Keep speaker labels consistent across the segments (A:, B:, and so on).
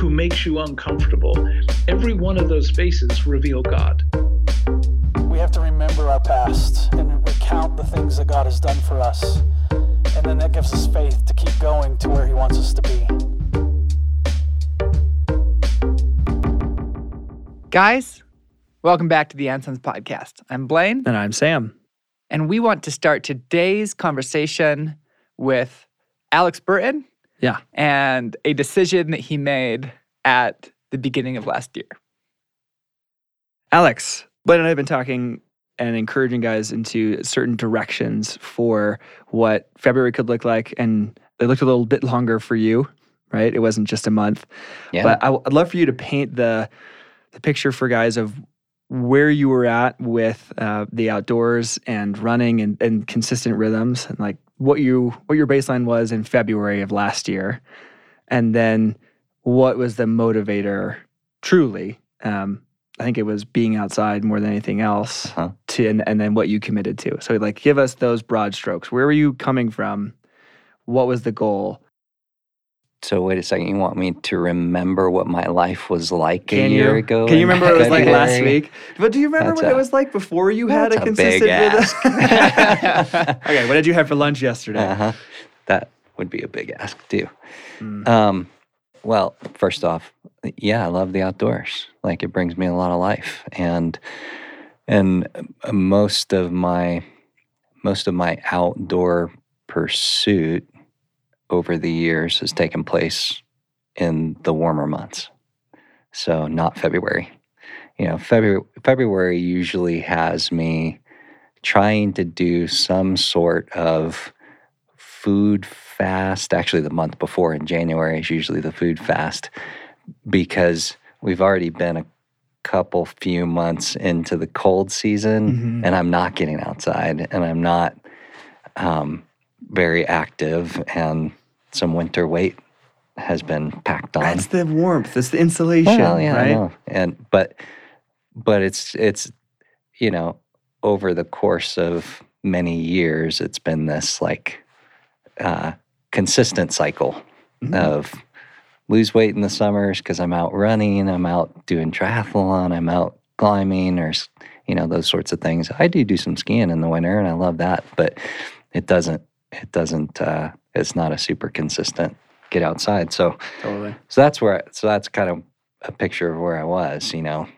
A: who makes you uncomfortable. Every one of those faces reveal God.
B: We have to remember our past and recount the things that God has done for us. And then that gives us faith to keep going to where He wants us to be.
C: Guys, welcome back to the And Sons podcast. I'm Blaine.
D: And I'm Sam.
C: And we want to start today's conversation with Alex Burton.
D: Yeah.
C: And a decision that he made at the beginning of last year.
D: Alex, Blaine and I have been talking and encouraging guys into certain directions for what February could look like. And it looked a little bit longer for you, right? It wasn't just a month.
E: Yeah.
D: But I, would love for you to paint the the picture for guys of where you were at with uh, the outdoors and running and, and consistent rhythms and like what you what your baseline was in February of last year, and then what was the motivator truly. Um, I think it was being outside more than anything else.
E: Uh-huh.
D: To and, and then what you committed to. So like, give us those broad strokes. Where were you coming from? What was the goal?
E: So wait a second. You want me to remember what my life was like
D: Can
E: a
D: you?
E: year ago?
D: Can you remember what it was like last week? But do you remember
E: That's
D: what it was like before you had a
E: a
D: consistent
E: ask.
D: okay, what did you have for lunch yesterday?
E: Uh-huh. That would be a big ask too.
D: Mm.
E: Um, well, first off, yeah, I love the outdoors. Like it brings me a lot of life, and and most of my most of my outdoor pursuit over the years has taken place in the warmer months. So not February. You know, February February usually has me trying to do some sort of food fast. Actually, the month before in January is usually the food fast because we've already been a couple few months into the cold season
D: Mhm.
E: and I'm not getting outside and I'm not um, very active and some winter weight has been packed on.
D: That's the warmth. That's the insulation,
E: Well, yeah, I
D: right?
E: know. And but but it's it's you know over the course of many years, it's been this like uh, consistent cycle
D: Mhm.
E: of lose weight in the summers because I'm out running, I'm out doing triathlon, I'm out climbing, or you know those sorts of things. I do do some skiing in the winter, and I love that, but it doesn't it doesn't uh, it's not a super consistent get outside. So
D: Totally.
E: so that's where, so that's kind of a picture of where I was, you know,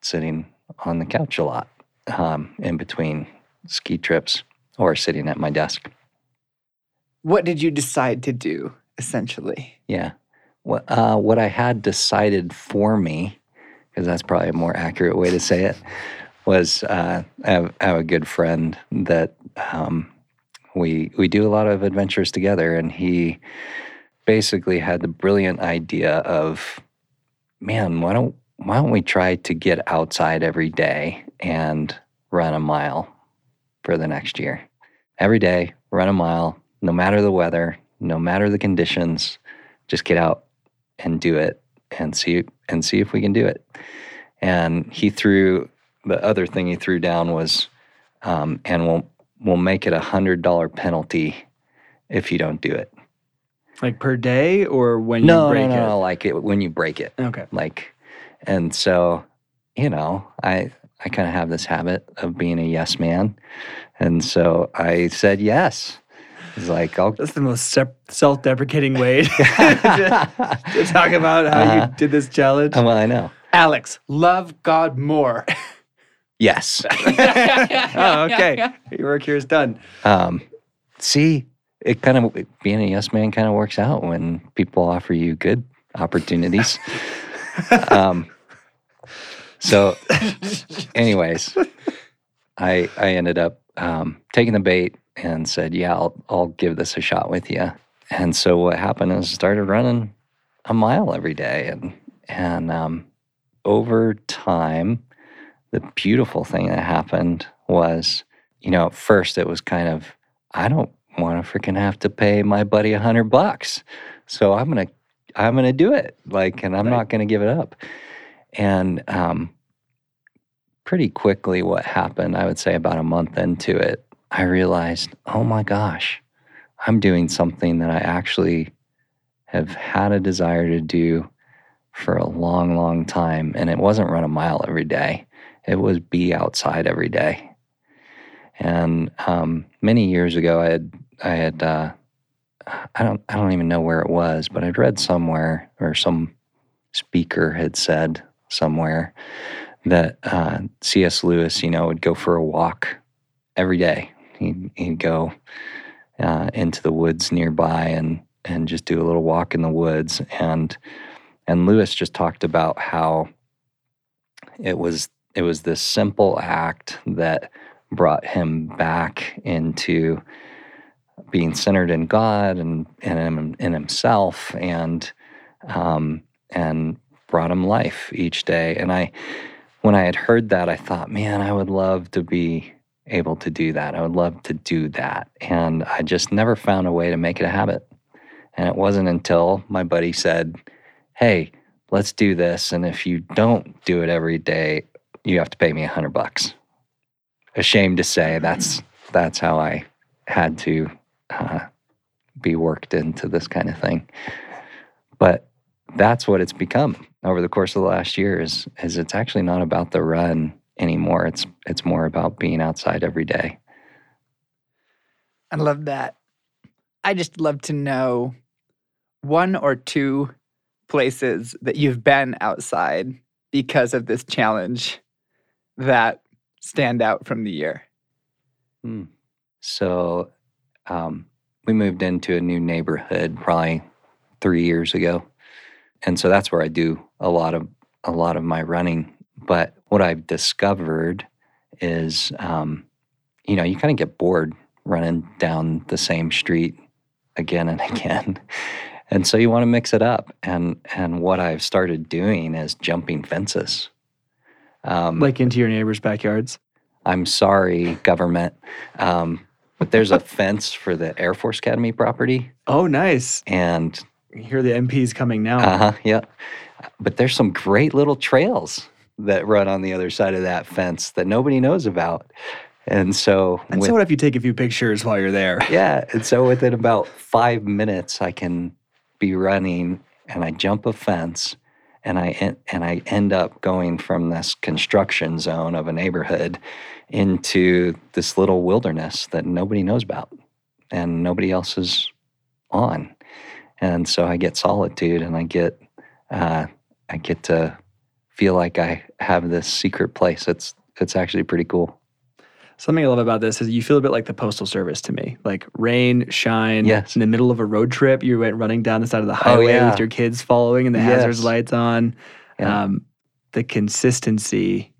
E: sitting on the couch a lot um, in between ski trips or sitting at my desk.
C: What did you decide to do, essentially?
E: Yeah. What, uh, what I had decided for me, because that's probably a more accurate way to say it, was uh, I, have, I have a good friend that um, we we do a lot of adventures together, and he basically had the brilliant idea of, man, why don't why don't we try to get outside every day and run a mile for the next year? Every day, run a mile, no matter the weather, no matter the conditions, just get out and do it and see and see if we can do it. And he threw the other thing he threw down was, um, and we'll we'll make it a hundred dollar penalty if you don't do it.
D: Like per day or when
E: no,
D: you break
E: no, no,
D: it?
E: no, like it when you break it,
D: Okay.
E: like, and so you know, I I kind of have this habit of being a yes man, and so I said yes. It's like I'll
D: That's the most sep- self-deprecating way to, to talk about how
E: Uh-huh.
D: you did this challenge.
E: well, I know.
C: Alex, love God more.
E: Yes.
D: oh, okay. Your work here is done.
E: Um, see, it kind of being a yes man kind of works out when people offer you good opportunities. um, so, anyways, I I ended up um, taking the bait and said, "Yeah, I'll I'll give this a shot with you." And so what happened is I started running a mile every day, and and um, over time, the beautiful thing that happened was, you know, at first it was kind of, I don't want to freaking have to pay my buddy a hundred bucks. So I'm gonna I'm gonna do it. Like, and I'm
D: Right.
E: not gonna give it up. And um pretty quickly what happened, I would say about a month into it, I realized, oh my gosh, I'm doing something that I actually have had a desire to do for a long, long time. And it wasn't run a mile every day. It was be outside every day. And um, many years ago, I had I had uh, I don't I don't even know where it was, but I'd read somewhere or some speaker had said somewhere that uh, C.S. Lewis, you know, would go for a walk every day. He'd, he'd go uh, into the woods nearby and and just do a little walk in the woods. And and Lewis just talked about how it was it was this simple act that brought him back into being centered in God and and in, himself and um, and brought him life each day. And I when I had heard that, I thought, man, I would love to be able to do that. I would love to do that. And I just never found a way to make it a habit. And it wasn't until my buddy said, Hey, let's do this. And if you don't do it every day, you have to pay me a hundred bucks. Ashamed to say that's that's how I had to uh, be worked into this kind of thing. But that's what it's become over the course of the last year is, is it's actually not about the run anymore. It's it's more about being outside every day.
C: I love that. I just love to know one or two places that you've been outside because of this challenge that stand out from the year.
E: So um, we moved into a new neighborhood probably three years ago, and so that's where I do a lot of a lot of my running. But what I've discovered is, um, you know, you kind of get bored running down the same street again and again. And so you want to mix it up. And and what I've started doing is jumping fences. Um,
D: Like into your neighbors' backyards.
E: I'm sorry, government, um, but there's a fence for the Air Force Academy property,
D: Oh, nice.
E: and
D: You hear the MPs coming now.
E: uh huh, yeah. But there's some great little trails that run on the other side of that fence that nobody knows about, and so
D: and
E: with-
D: so what if you take a few pictures while you're there?
E: yeah, and so within about five minutes, I can be running, and I jump a fence, and I en- and I end up going from this construction zone of a neighborhood into this little wilderness that nobody knows about, and nobody else is on, and so I get solitude, and I get uh, I get to feel like I have this secret place. It's it's actually pretty cool.
D: Something I love about this is you feel a bit like the postal service to me. Like rain, shine,
E: Yes.
D: in the middle of a road trip, you went running down the side of the highway
E: yeah.
D: with your kids following and the hazards lights on.
E: Yeah.
D: Um, the consistency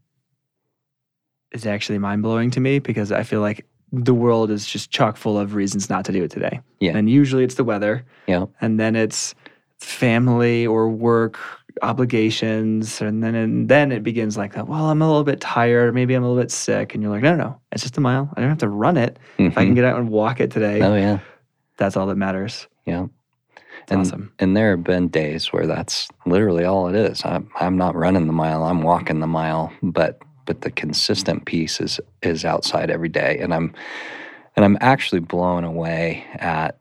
D: is actually mind blowing to me because I feel like the world is just chock full of reasons not to do it today.
E: Yeah.
D: And usually it's the weather,
E: Yeah.
D: and then it's family or work obligations, and then and then it begins like that. Well, I'm a little bit tired, maybe I'm a little bit sick, and you're like, no, no, no, it's just a mile. I don't have to run it. If I can mm-hmm. get out and walk it today,
E: Oh yeah.
D: that's all that matters.
E: Yeah.
D: It's
E: and,
D: awesome.
E: And there have been days where that's literally all it is. I'm, I'm not running the mile. I'm walking the mile. But but the consistent piece is is outside every day, and I'm and I'm actually blown away at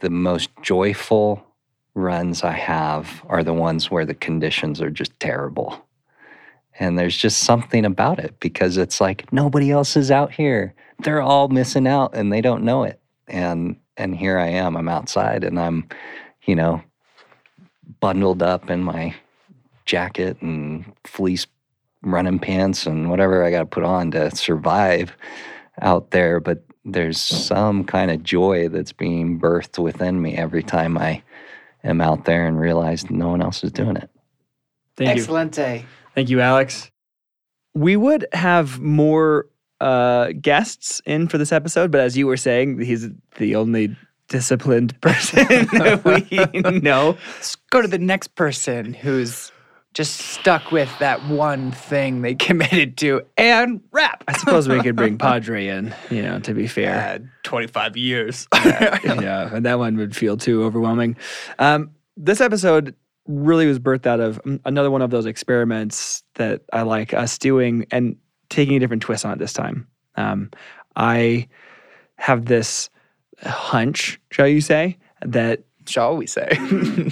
E: the most joyful runs I have are the ones where the conditions are just terrible. And there's just something about it because it's like nobody else is out here. They're all missing out and they don't know it. And and here I am. I'm outside and I'm, you know, bundled up in my jacket and fleece running pants and whatever I got to put on to survive out there. But there's some kind of joy that's being birthed within me every time I am out there and realize no one else is doing it.
D: Thank you.
C: Excelente.
D: Thank you, Alex. We would have more uh, guests in for this episode, but as you were saying, he's the only disciplined person we know.
C: Let's go to the next person who's just stuck with that one thing they committed to and rap.
D: I suppose we could bring Padre in, you know, to be fair.
C: Uh, 25 years.
D: yeah, and that one would feel too overwhelming. Um, this episode really was birthed out of another one of those experiments that I like us doing and taking a different twist on it this time. Um, I have this hunch, shall you say, that
C: Shall we say?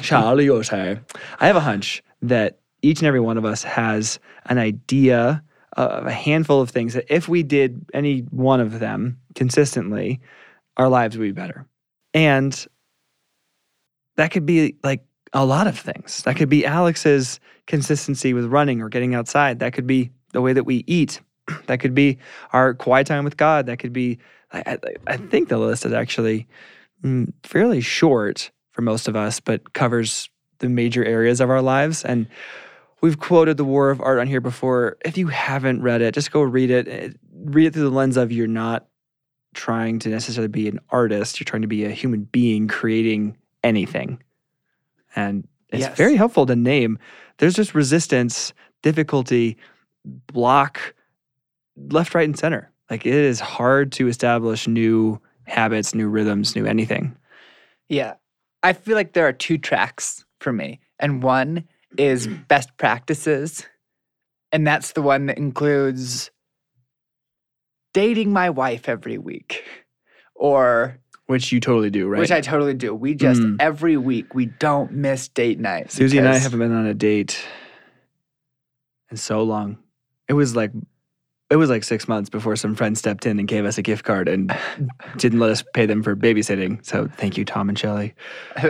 D: Charlie or say, I have a hunch that each and every one of us has an idea of a handful of things that if we did any one of them consistently, our lives would be better. And that could be like a lot of things. That could be Alex's consistency with running or getting outside. That could be the way that we eat. That could be our quiet time with God. That could be, I, I, think the list is actually mm, fairly short for most of us, but covers the major areas of our lives. And we've quoted The War of Art on here before. If you haven't read it, just go read it. Eh, Read it through the lens of you're not trying to necessarily be an artist, you're trying to be a human being creating anything. And it's
C: Yes.
D: very helpful to name. There's just resistance, difficulty, block, left, right, and center. Like it is hard to establish new habits, new rhythms, new anything.
C: Yeah. I feel like there are two tracks for me. And one is best practices. And that's the one that includes dating my wife every week. Or
D: Which you totally do, right?
C: which I totally do. We just
D: Mm.
C: every week we don't miss date night.
D: Susie and I haven't been on a date in so long. It was like it was like six months before some friend stepped in and gave us a gift card and didn't let us pay them for babysitting. So thank you, Tom and Shelley.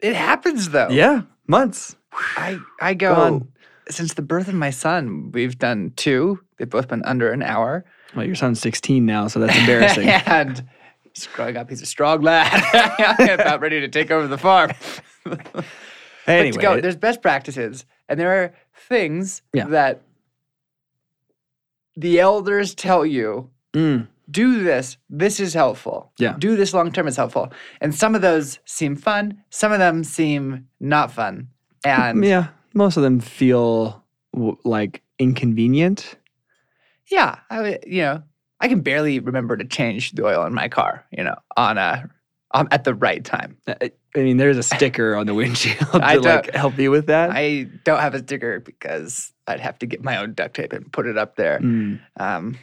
C: it happens though.
D: Yeah, months.
C: I I go
D: Gone.
C: since the birth of my son, we've done two. They've both been under an hour.
D: Well, your son's 16 now, so that's embarrassing.
C: and he's growing up. He's a strong lad, about ready to take over the farm. But
D: anyway,
C: to go, there's best practices, and there are things
D: Yeah.
C: that the elders tell you.
D: Mm,
C: Do this. This is helpful.
D: Yeah.
C: Do this long term is helpful. And some of those seem fun. Some of them seem not fun. And
D: yeah, most of them feel w- like inconvenient.
C: Yeah, I you know, I can barely remember to change the oil in my car, you know, on a um, at the right time.
D: I mean, there's a sticker on the windshield to like help you with that.
C: I don't have a sticker because I'd have to get my own duct tape and put it up there.
D: Mm.
C: Um,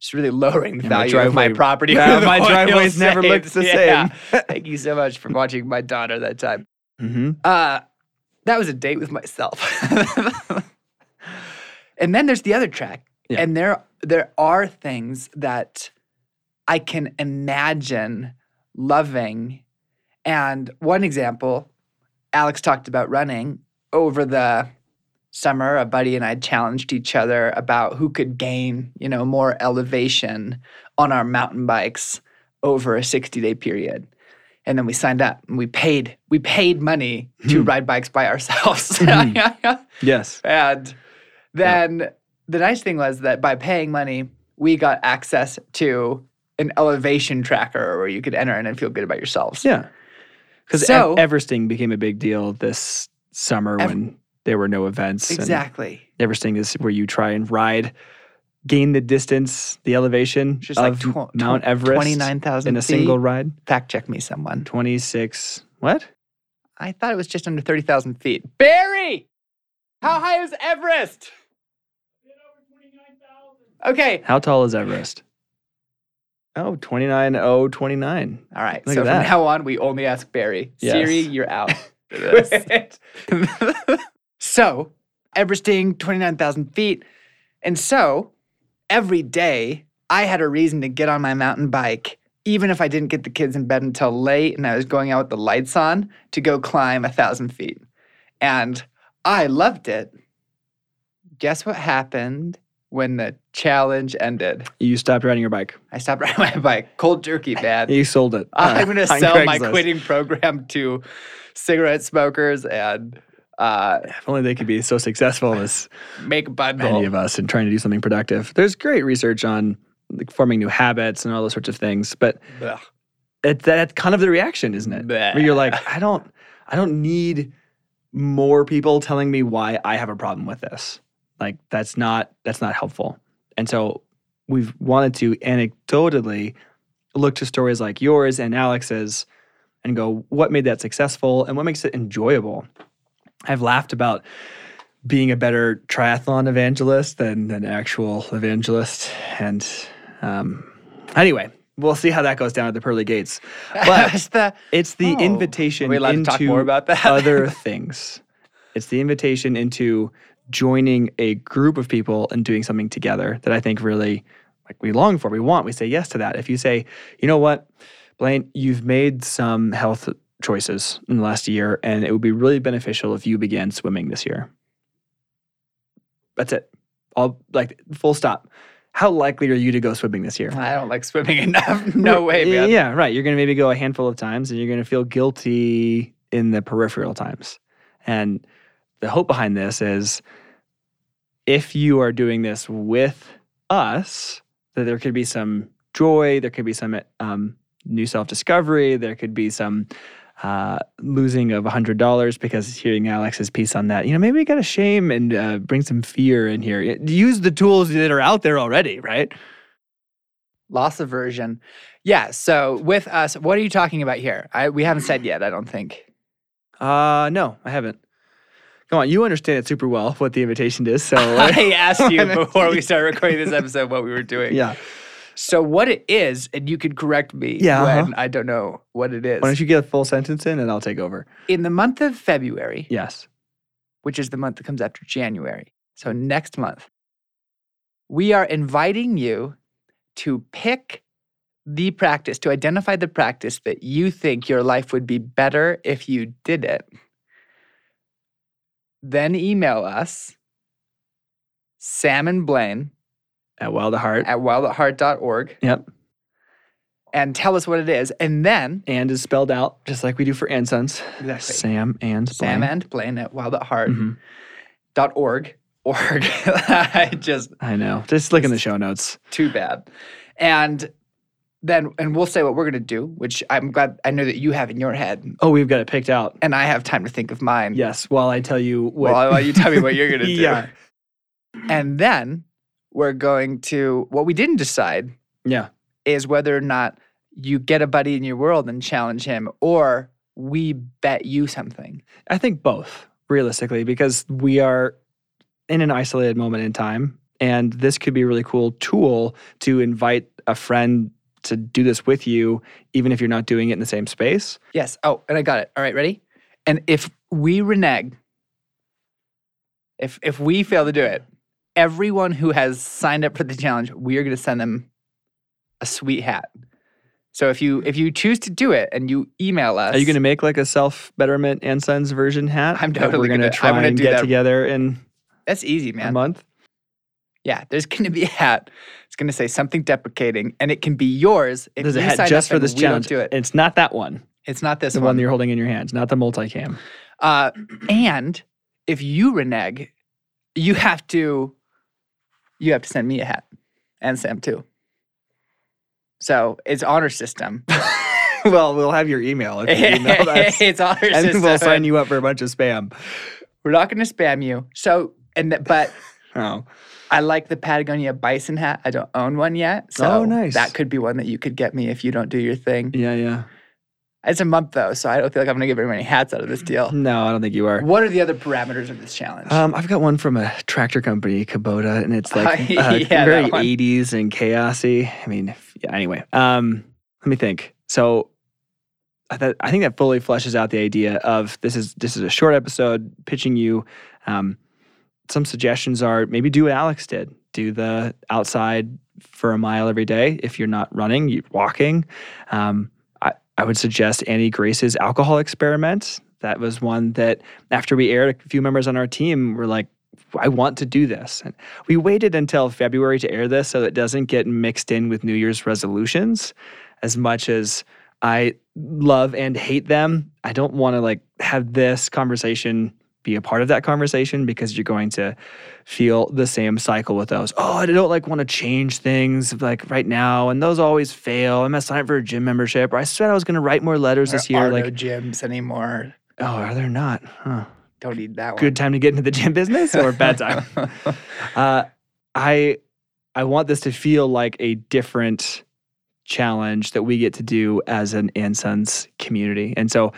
C: just really lowering the value of my property. With
D: my driveway's never looked the
C: Yeah.
D: same.
C: Thank you so much for watching my daughter that time.
D: hmm
C: Uh, that was a date with myself. and then there's the other track.
D: Yeah.
C: And there there are things that I can imagine loving. And one example, Alex talked about running over the summer. A buddy and I challenged each other about who could gain, you know, more elevation on our mountain bikes over a 60-day period and then we signed up and we paid we paid money to
D: Hmm.
C: ride bikes by ourselves
D: Mhm. Yes.
C: and then the nice thing was that by paying money we got access to an elevation tracker where you could enter in and feel good about yourselves
D: Yeah. Because
C: So-
D: Everesting became a big deal this summer
C: Ev-
D: when there were no events.
C: exactly
D: Everesting is where you try and ride, gain the distance, the elevation
C: just like
D: of
C: tw-
D: Mount Everest
C: 29000
D: in a single ride.
C: fact check me someone
D: 26. What?
C: i thought it was just under 30000 feet barry how high is everest okay
D: How tall is Everest? Oh, 29,029.
C: All right.
D: Look
C: so from
D: that.
C: now on, we only ask Barry.
D: Yes.
C: Siri, you're out. so, Everesting, 29,000 feet. And so, every day, I had a reason to get on my mountain bike, even if I didn't get the kids in bed until late and I was going out with the lights on to go climb a thousand feet. And I loved it. Guess what happened when the challenge ended?
D: You stopped riding your bike.
C: I stopped riding my bike. Cold turkey, man.
D: You sold it.
C: I'm going to sell my quitting program to cigarette smokers and uh,
D: If only they could be so successful as
C: make bundle.
D: many of us in trying to do something productive. There's great research on like, forming new habits and all those sorts of things, but it, that's kind of the reaction, isn't it? Where you're like, I don't, I don't need more people telling me why I have a problem with this. Like that's not that's not helpful. And so we've wanted to anecdotally look to stories like yours and Alex's and go, what made that successful and what makes it enjoyable? I've laughed about being a better triathlon evangelist than an actual evangelist. And um, anyway, we'll see how that goes down at the pearly gates. But
C: That's the,
D: it's the
C: Oh.
D: invitation
C: we allowed to
D: into
C: talk more about that?
D: other things. It's the invitation into joining a group of people and doing something together that I think really like we long for. We want. We say yes to that. If you say, you know what, Blaine, you've made some health choices in the last year, and it would be really beneficial if you began swimming this year. That's it. All like full stop. How likely are you to go swimming this year?
C: I don't like swimming enough. No way,
D: Yeah,
C: man.
D: Yeah, right. You're going to maybe go a handful of times and you're going to feel guilty in the peripheral times. And the hope behind this is if you are doing this with us, that there could be some joy, there could be some um, new self discovery, there could be some uh, losing of $100 because hearing Alex's piece on that, you know, maybe we got to shame and uh, bring some fear in here. Use the tools that are out there already, right?
C: Loss aversion. Yeah. So with us, what are you talking about here? I, we haven't said yet, I don't think.
D: Uh, no, I haven't. Come on, you understand it super well what the invitation is. So
C: I asked you before we started recording this episode what we were doing.
D: yeah,
C: So what it is, and you could correct me
D: Yeah,
C: when
D: uh-huh.
C: I don't know what it is.
D: why don't you get a full sentence in and I'll take over?
C: In the month of February,
D: Yes.
C: which is the month that comes after January, so next month, we are inviting you to pick the practice, to identify the practice that you think your life would be better if you did it. Then email us, Sam and Blaine
D: At Wild at Heart.
C: at wildatheart.org
D: Yep.
C: and tell us what it is. And then
D: And is spelled out just like we do for and sons.
C: Exactly.
D: Sam and
C: Sam
D: Blaine.
C: and Blaine at wildatheart.org.
D: Mhm.
C: Org. I just
D: I know. Just look in the show notes.
C: too bad. And then and we'll say what we're gonna do, which I'm glad I know that you have in your head,
D: Oh, we've got it picked out.
C: and I have time to think of mine.
D: Yes. While I tell you what.
C: Well, I'll you tell me what you're gonna do.
D: yeah.
C: And then we're going to what we didn't decide
D: Yeah.
C: is whether or not you get a buddy in your world and challenge him, or we bet you something.
D: I think both, realistically, because we are in an isolated moment in time. And this could be a really cool tool to invite a friend to do this with you, even if you're not doing it in the same space.
C: Yes. Oh, and I got it. All right, ready? And if we renege, if if we fail to do it, everyone who has signed up for the challenge, we are going to send them a sweet hat. So if you if you choose to do it and you email us,
D: Are you going to make like a self betterment and sons version hat?
C: I'm totally
D: going to try
C: I'm
D: and
C: do
D: get
C: that.
D: together in
C: That's easy, man.
D: a month.
C: Yeah, there's going to be a hat. It's going to say something deprecating, and it can be yours if
D: There's a hat just for this challenge.
C: do it.
D: It's not that one.
C: It's not this one.
D: the
C: one.
D: one you're holding in your hands, not the multicam.
C: Uh, and if you renege, you have to you have to send me a hat and Sam too. So it's honor system.
D: well, we'll have your email if you email us.
C: it's honor system.
D: and
C: system.
D: we'll sign you up for a bunch of spam.
C: We're not going to spam you. So and th- but
D: Oh,
C: I like the Patagonia bison hat. I don't own one yet. So
D: Oh, nice.
C: that could be one that you could get me if you don't do your thing.
D: yeah, yeah.
C: It's a month though, so I don't feel like I'm going to get very many hats out of this deal.
D: No, I don't think you are.
C: What are the other parameters of this challenge?
D: Um, I've got one from a tractor company, Kubota, and it's like uh,
C: Yeah,
D: very 80s and chaosy. I mean, yeah, anyway, um, let me think. So I, th- I think that fully fleshes out the idea of this is this is a short episode pitching you. Um, some suggestions are maybe do what Alex did. Do the outside for a mile every day. If you're not running, you're walking. Um, I, would suggest Annie Grace's alcohol experiment. That was one that after we aired, a few members on our team were like, I want to do this. And we waited until February to air this so it doesn't get mixed in with New Year's resolutions as much as I love and hate them. I don't want to like have this conversation be a part of that conversation because you're going to feel the same cycle with those. Oh, I don't like want to change things like right now, and those always fail. I'm gonna sign up for a gym membership, or I said I was gonna write more letters
C: There
D: this year.
C: are
D: Like,
C: no gyms anymore.
D: oh, are there not? Huh.
C: Don't need that one.
D: good time to get into the gym business or bad time? uh, I I want this to feel like a different challenge that we get to do as an And Sons community. And so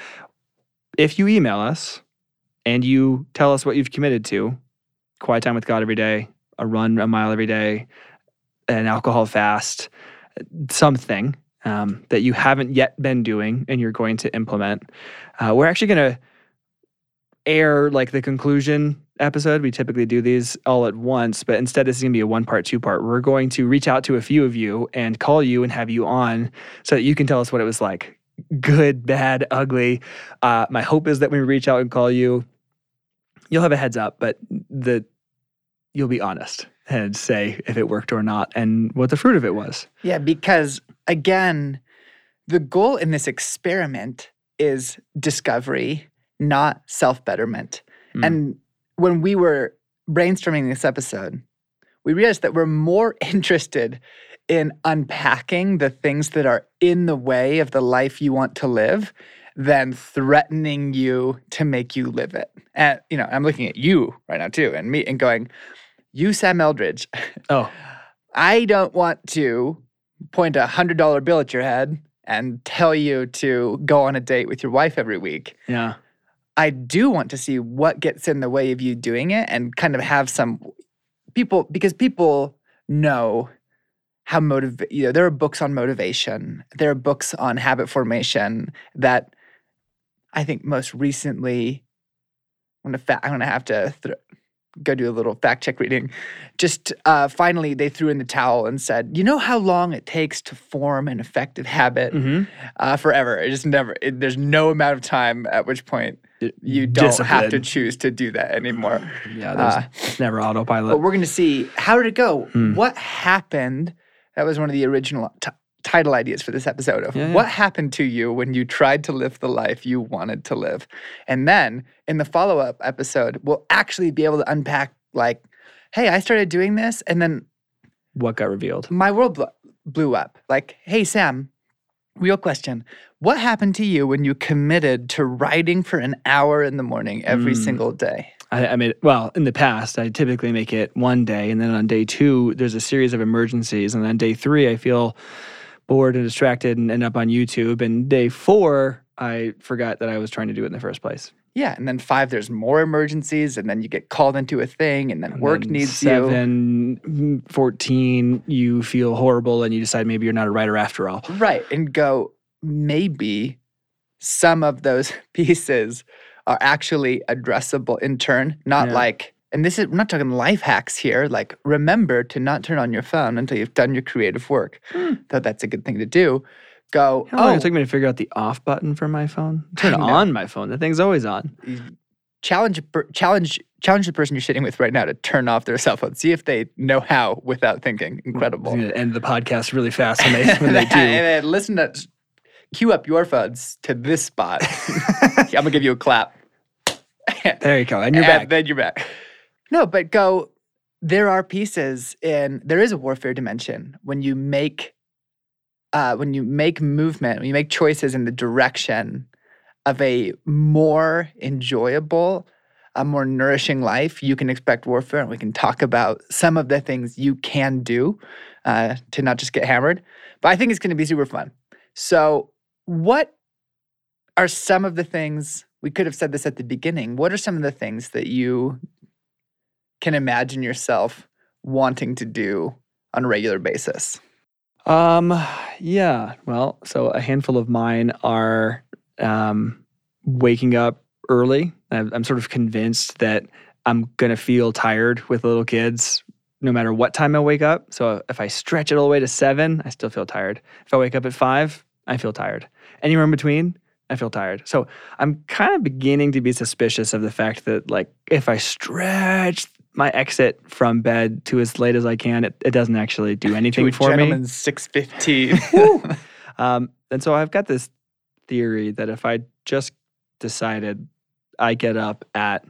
D: if you email us and you tell us what you've committed to, quiet time with God every day, a run a mile every day, an alcohol fast, something um, that you haven't yet been doing and you're going to implement, uh, we're actually going to air like the conclusion episode. We typically do these all at once, but instead, this is going to be a one part, two part. We're going to reach out to a few of you and call you and have you on so that you can tell us what it was like good, bad, ugly. Uh, my hope is that when we reach out and call you, you'll have a heads up, but the you'll be honest and say if it worked or not and what the fruit of it was.
C: Yeah, because again, the goal in this experiment is discovery, not self betterment.
D: Mm.
C: And when we were brainstorming this episode, we realized that we're more interested in unpacking the things that are in the way of the life you want to live than threatening you to make you live it. And you know, I'm looking at you right now too, and me, and going, "You, Sam Eldredge,
D: Oh,
C: I don't want to point a hundred dollar bill at your head and tell you to go on a date with your wife every week.
D: yeah.
C: I do want to see what gets in the way of you doing it and kind of have some people because people know how motivate you know there are books on motivation there are books on habit formation that i think most recently i'm gonna fa- i'm gonna have to th- go do a little fact check reading just uh, finally they threw in the towel and said you know how long it takes to form an effective habit
D: hmm
C: uh, forever. It just never. It, there's no amount of time at which point you don't have to choose to do that anymore.
D: Yeah, there's
C: Uh,
D: it's never autopilot.
C: But we're going to see how did it go.
D: Hmm.
C: What happened? That was one of the original t- title ideas for this episode of
D: Yeah, yeah.
C: what happened to you when you tried to live the life you wanted to live. And then in the follow up episode, we'll actually be able to unpack like, hey, I started doing this, and then
D: what got revealed?
C: my world bl- blew up. Like, hey, Sam, real question. What happened to you when you committed to writing for an hour in the morning every
D: Mm.
C: single day?
D: I, I made well in the past. I typically make it one day, and then on day two, there's a series of emergencies, and on day three, I feel bored and distracted and end up on YouTube. And day four, I forgot that I was trying to do it in the first place.
C: Yeah. And then five, there's more emergencies, and then you get called into a thing, and then
D: And
C: work
D: then
C: needs you.
D: seven, mm, 14, you feel horrible, and you decide maybe you're not a writer after all.
C: Right. And go, maybe some of those pieces are actually addressable in turn, not
D: Yeah.
C: like, and this is, we're not talking life hacks here. Like, remember to not turn on your phone until you've done your creative work.
D: Hmm.
C: Though that's a good thing to do. Go,
D: How long
C: oh,
D: it took me to figure out the off button for my phone? Turn on my phone. The thing's always on.
C: challenge, challenge, challenge the person you're sitting with right now to turn off their cell phone. See if they know how without thinking. Incredible.
D: End the podcast really fast when they when they
C: and
D: do.
C: then listen to, cue up your phones to this spot. I'm gonna give you a clap.
D: There you go, and you're
C: and
D: back.
C: Then you're back. No, but go. There are pieces in. There is a warfare dimension when you make, uh, when you make movement, when you make choices in the direction of a more enjoyable, a more nourishing life. You can expect warfare, and we can talk about some of the things you can do uh, to not just get hammered. But I think it's going to be super fun. So, what are some of the things we could have said this at the beginning? What are some of the things that you can imagine yourself wanting to do on a regular basis?
D: Um, yeah. Well, so a handful of mine are um, waking up early. I'm, sort of convinced that I'm gonna feel tired with little kids no matter what time I wake up. So if I stretch it all the way to seven, I still feel tired. If I wake up at five, I feel tired. Anywhere in between, I feel tired. So I'm kind of beginning to be suspicious of the fact that, like, if I stretch my exit from bed to as late as I can, it, it doesn't actually do anything
C: to a
D: for me.
C: six fifteen.
D: Um, and so I've got this theory that if I just decided I get up at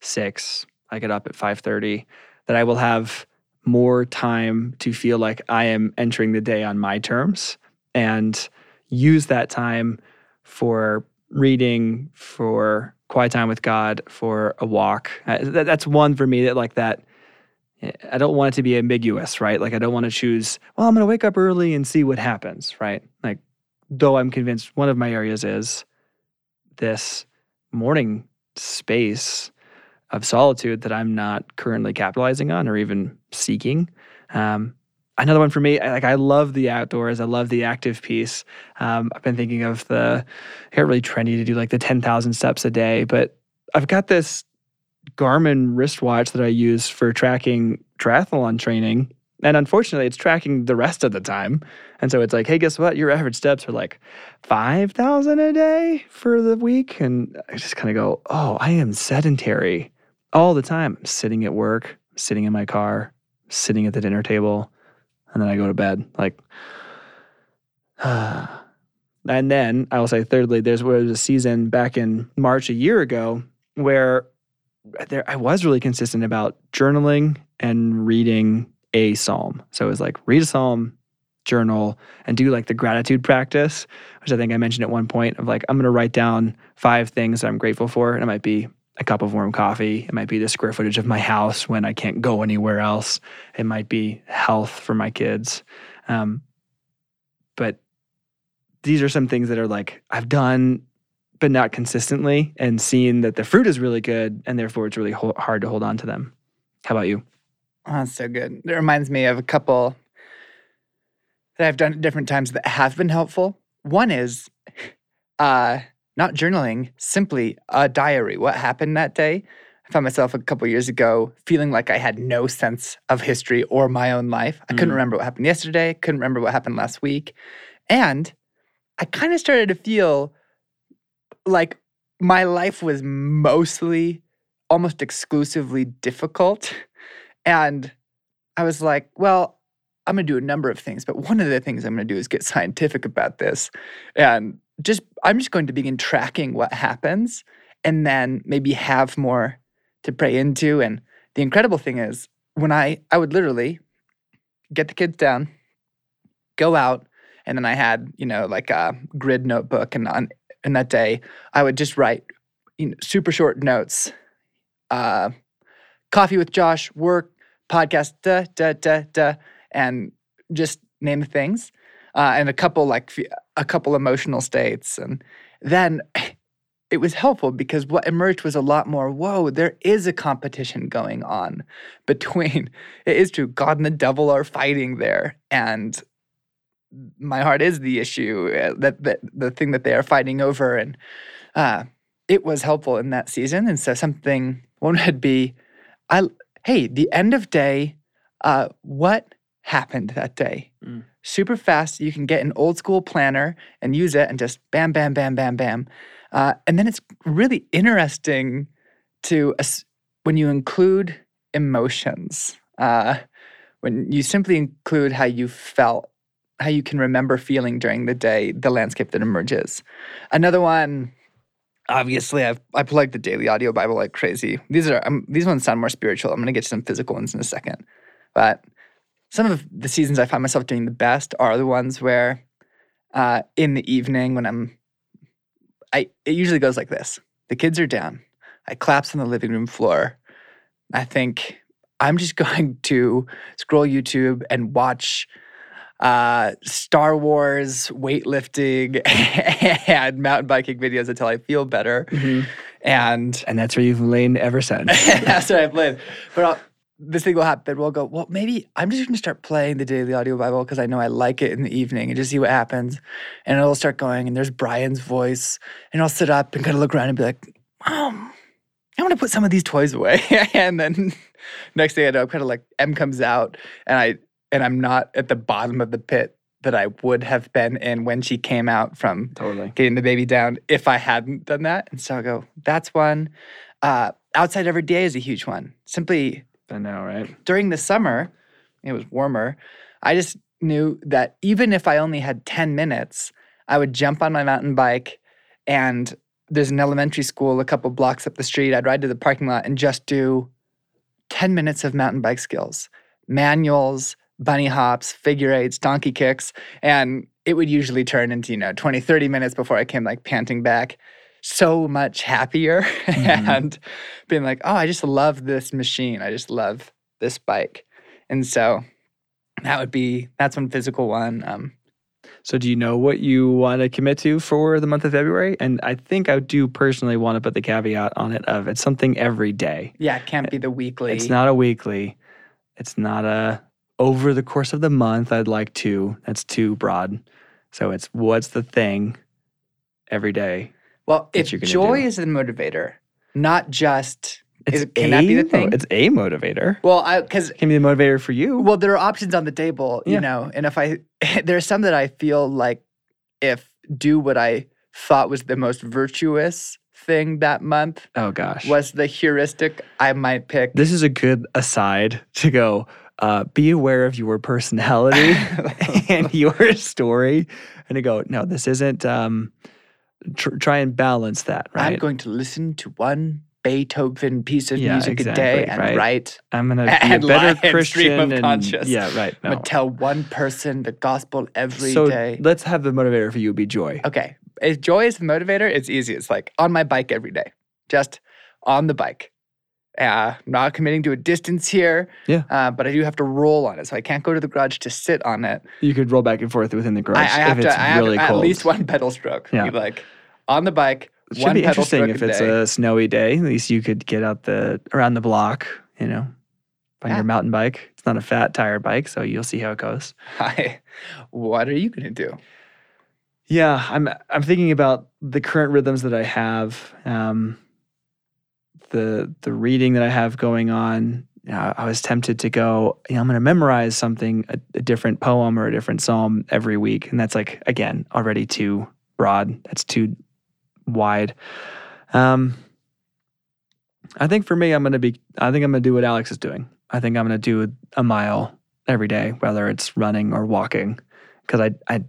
D: six, I get up at five thirty, that I will have more time to feel like I am entering the day on my terms and use that time for reading, for quiet time with God, for a walk. Uh, that, that's one for me that like that. I don't want it to be ambiguous, right? Like I don't want to choose. Well, I'm going to wake up early and see what happens, right? Like, though I'm convinced one of my areas is this morning space of solitude that I'm not currently capitalizing on or even seeking. Um, another one for me, like I love the outdoors. I love the active piece. Um, I've been thinking of the, I really trendy to do like the 10,000 steps a day, but I've got this Garmin wristwatch that I use for tracking triathlon training. And unfortunately, it's tracking the rest of the time. And so it's like, hey, guess what? Your average steps are like 5,000 a day for the week. And I just kind of go, oh, I am sedentary all the time. I'm sitting at work, sitting in my car, sitting at the dinner table, and then I go to bed. Like, and then I will say, thirdly, there's was a season back in March a year ago where there I was really consistent about journaling and reading a psalm. So it was like read a psalm, journal, and do like the gratitude practice, which I think I mentioned at one point of like I'm going to write down five things that I'm grateful for, and it might be a cup of warm coffee. It might be the square footage of my house when I can't go anywhere else. It might be health for my kids. Um, but these are some things that are like I've done, but not consistently, and seeing that the fruit is really good, and therefore it's really ho- hard to hold on to them. How about you?
C: Oh, that's so good. It reminds me of a couple that I've done at different times that have been helpful. One is uh, not journaling, simply a diary. What happened that day? I found myself a couple years ago feeling like I had no sense of history or my own life. I couldn't
D: Mm.
C: remember what happened yesterday, couldn't remember what happened last week. And I kind of started to feel like my life was mostly, almost exclusively difficult. And I was like, well, I'm going to do a number of things, but one of the things I'm going to do is get scientific about this. And just, I'm just going to begin tracking what happens and then maybe have more to pray into. And the incredible thing is, when I, I would literally get the kids down, go out, and then I had, you know, like a grid notebook. And on, in that day, I would just write you know, super short notes. Uh, coffee with Josh, work, podcast, da, da, da, da, and just name the things. Uh, and a couple like a couple emotional states. And then it was helpful because what emerged was a lot more, whoa, there is a competition going on between, it is true, God and the devil are fighting there. And my heart is the issue, uh, that, that the thing that they are fighting over. And uh, it was helpful in that season. And so something, one would be, I, hey, the end of day, uh, what happened that day?
D: Mm.
C: Super fast. You can get an old school planner and use it and just bam, bam, bam, bam, bam. Uh, and then it's really interesting to, when you include emotions, uh, when you simply include how you felt, how you can remember feeling during the day, the landscape that emerges. Another one, obviously, I've I plugged the daily audio Bible like crazy. These are um, these ones sound more spiritual. I'm going to get to some physical ones in a second, but some of the seasons I find myself doing the best are the ones where, uh, in the evening when I'm, I it usually goes like this: the kids are down, I collapse on the living room floor. I think I'm just going to scroll YouTube and watch uh, Star Wars weightlifting and mountain biking videos until I feel better. And
D: And that's where you've lain ever since.
C: that's where I played. But I'll, this thing will happen. We'll go, well, maybe I'm just going to start playing the daily audio Bible because I know I like it in the evening and just see what happens. And it'll start going, and there's Brian's voice. And I'll sit up and kind of look around and be like, Mom, I want to put some of these toys away. and then next thing I know, I'm kind of like M comes out and I and I'm not at the bottom of the pit that I would have been in when she came out from
D: totally.
C: getting the baby down if I hadn't done that. And so I go, that's one. Uh, outside every day is a huge one. Simply
D: I know, right?
C: during the summer, it was warmer. I just knew that even if I only had 10 minutes, I would jump on my mountain bike and there's an elementary school a couple blocks up the street. I'd ride to the parking lot and just do 10 minutes of mountain bike skills, manuals, bunny hops, figure eights, donkey kicks. And it would usually turn into, you know, 20, 30 minutes before I came like panting back. So much happier
D: Mhm.
C: and being like, oh, I just love this machine. I just love this bike. And so that would be that's one physical one. Um,
D: So, do you know what you want to commit to for the month of February? And I think I do personally want to put the caveat on it of it's something every day.
C: yeah, it can't be the weekly.
D: It's not a weekly. It's not a over the course of the month. I'd like to. That's too broad. So it's what's the thing every day.
C: Well, if joy
D: do.
C: is the motivator, not just
D: It's
C: Is it- can that be the thing?
D: It's a motivator.
C: well, I because
D: It can be the motivator for you.
C: Well, there are options on the table, you
D: Yeah.
C: know, and if I, there's some that I feel like if do what I thought was the most virtuous thing that month
D: oh gosh.
C: was the heuristic I might pick.
D: This is a good aside to go. Uh, be aware of your personality and your story, and to go. No, this isn't. Um, tr- try and balance that. Right.
C: I'm going to listen to one Beethoven piece of
D: Yeah,
C: music a day and
D: right.
C: write.
D: I'm gonna be a better Christian. and, yeah, right.
C: I'm gonna tell one person the gospel every day.
D: so let's have the motivator for you be joy.
C: Okay. If joy is the motivator, it's easy. It's like on my bike every day, just on the bike. Uh, I'm not committing to a distance here,
D: Yeah.
C: uh, but I do have to roll on it. So I can't go to the garage to sit on it.
D: You could roll back and forth within the
C: I,
D: garage
C: I have
D: if
C: to,
D: it's
C: I have
D: really
C: to,
D: cold.
C: at least one pedal stroke.
D: Yeah.
C: Be like on the bike,
D: It should be interesting if it's
C: day.
D: a snowy day. At least you could get out the around the block. You know, on
C: Yeah.
D: your mountain bike. It's not a fat tire bike, so you'll see how it goes.
C: Hi. What are you gonna do?
D: Yeah, I'm I'm thinking about the current rhythms that I have, um, the the reading that I have going on. Uh, I was tempted to go. You know, I'm going to memorize something, a, a different poem or a different psalm every week, and that's like again already too broad. That's too wide. Um, I think for me, I'm going to be. I think I'm going to do what Alex is doing. I think I'm going to do a mile every day, whether it's running or walking, because I I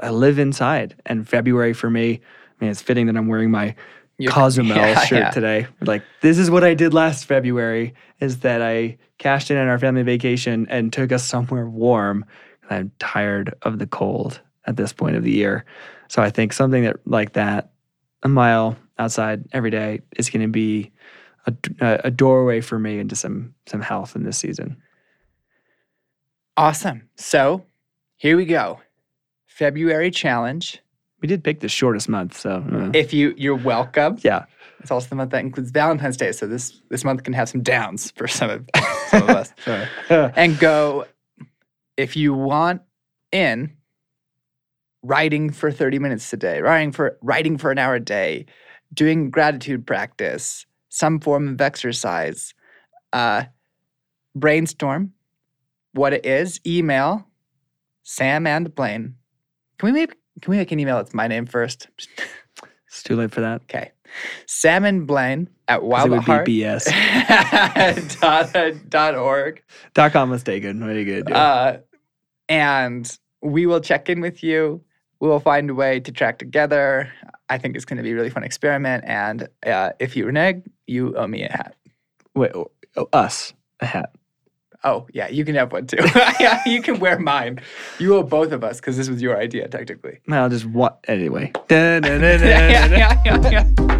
D: I live inside. And February for me, I mean, it's fitting that I'm wearing my
C: You-
D: Cozumel
C: Yeah,
D: shirt
C: yeah.
D: today. Like, this is what I did last February is that I cashed in on our family vacation and took us somewhere warm. I'm tired of the cold at this point of the year. So I think something that like that, a mile outside every day is going to be a, a, a doorway for me into some some health in this season.
C: Awesome. So here we go. February challenge.
D: We did pick the shortest month, so uh,
C: If you you're welcome.
D: yeah.
C: It's also the month that includes Valentine's Day, so this this month can have some downs for some of some of us. And go if you want in writing for 30 minutes a day, writing for writing for an hour a day, doing gratitude practice, some form of exercise, uh, brainstorm what it is, email Sam and Blaine. Can we make can we make an email? It's my name first.
D: It's too late for that.
C: Okay. Sam and Blaine at
D: 'cause It would
C: wildheart
D: be BS.
C: dot, dot org.
D: Dot com mistaken. What are you gonna do?
C: Uh, and we will check in with you. We will find a way to track together. I think it's going to be a really fun experiment. And uh, if you renege, you owe me a hat.
D: Wait, oh, oh, us a hat.
C: Oh, yeah, you can have one too. you can wear mine. You owe both of us because this was your idea, technically.
D: I'll just what anyway. Da, da, da, da,
C: Yeah,
D: da,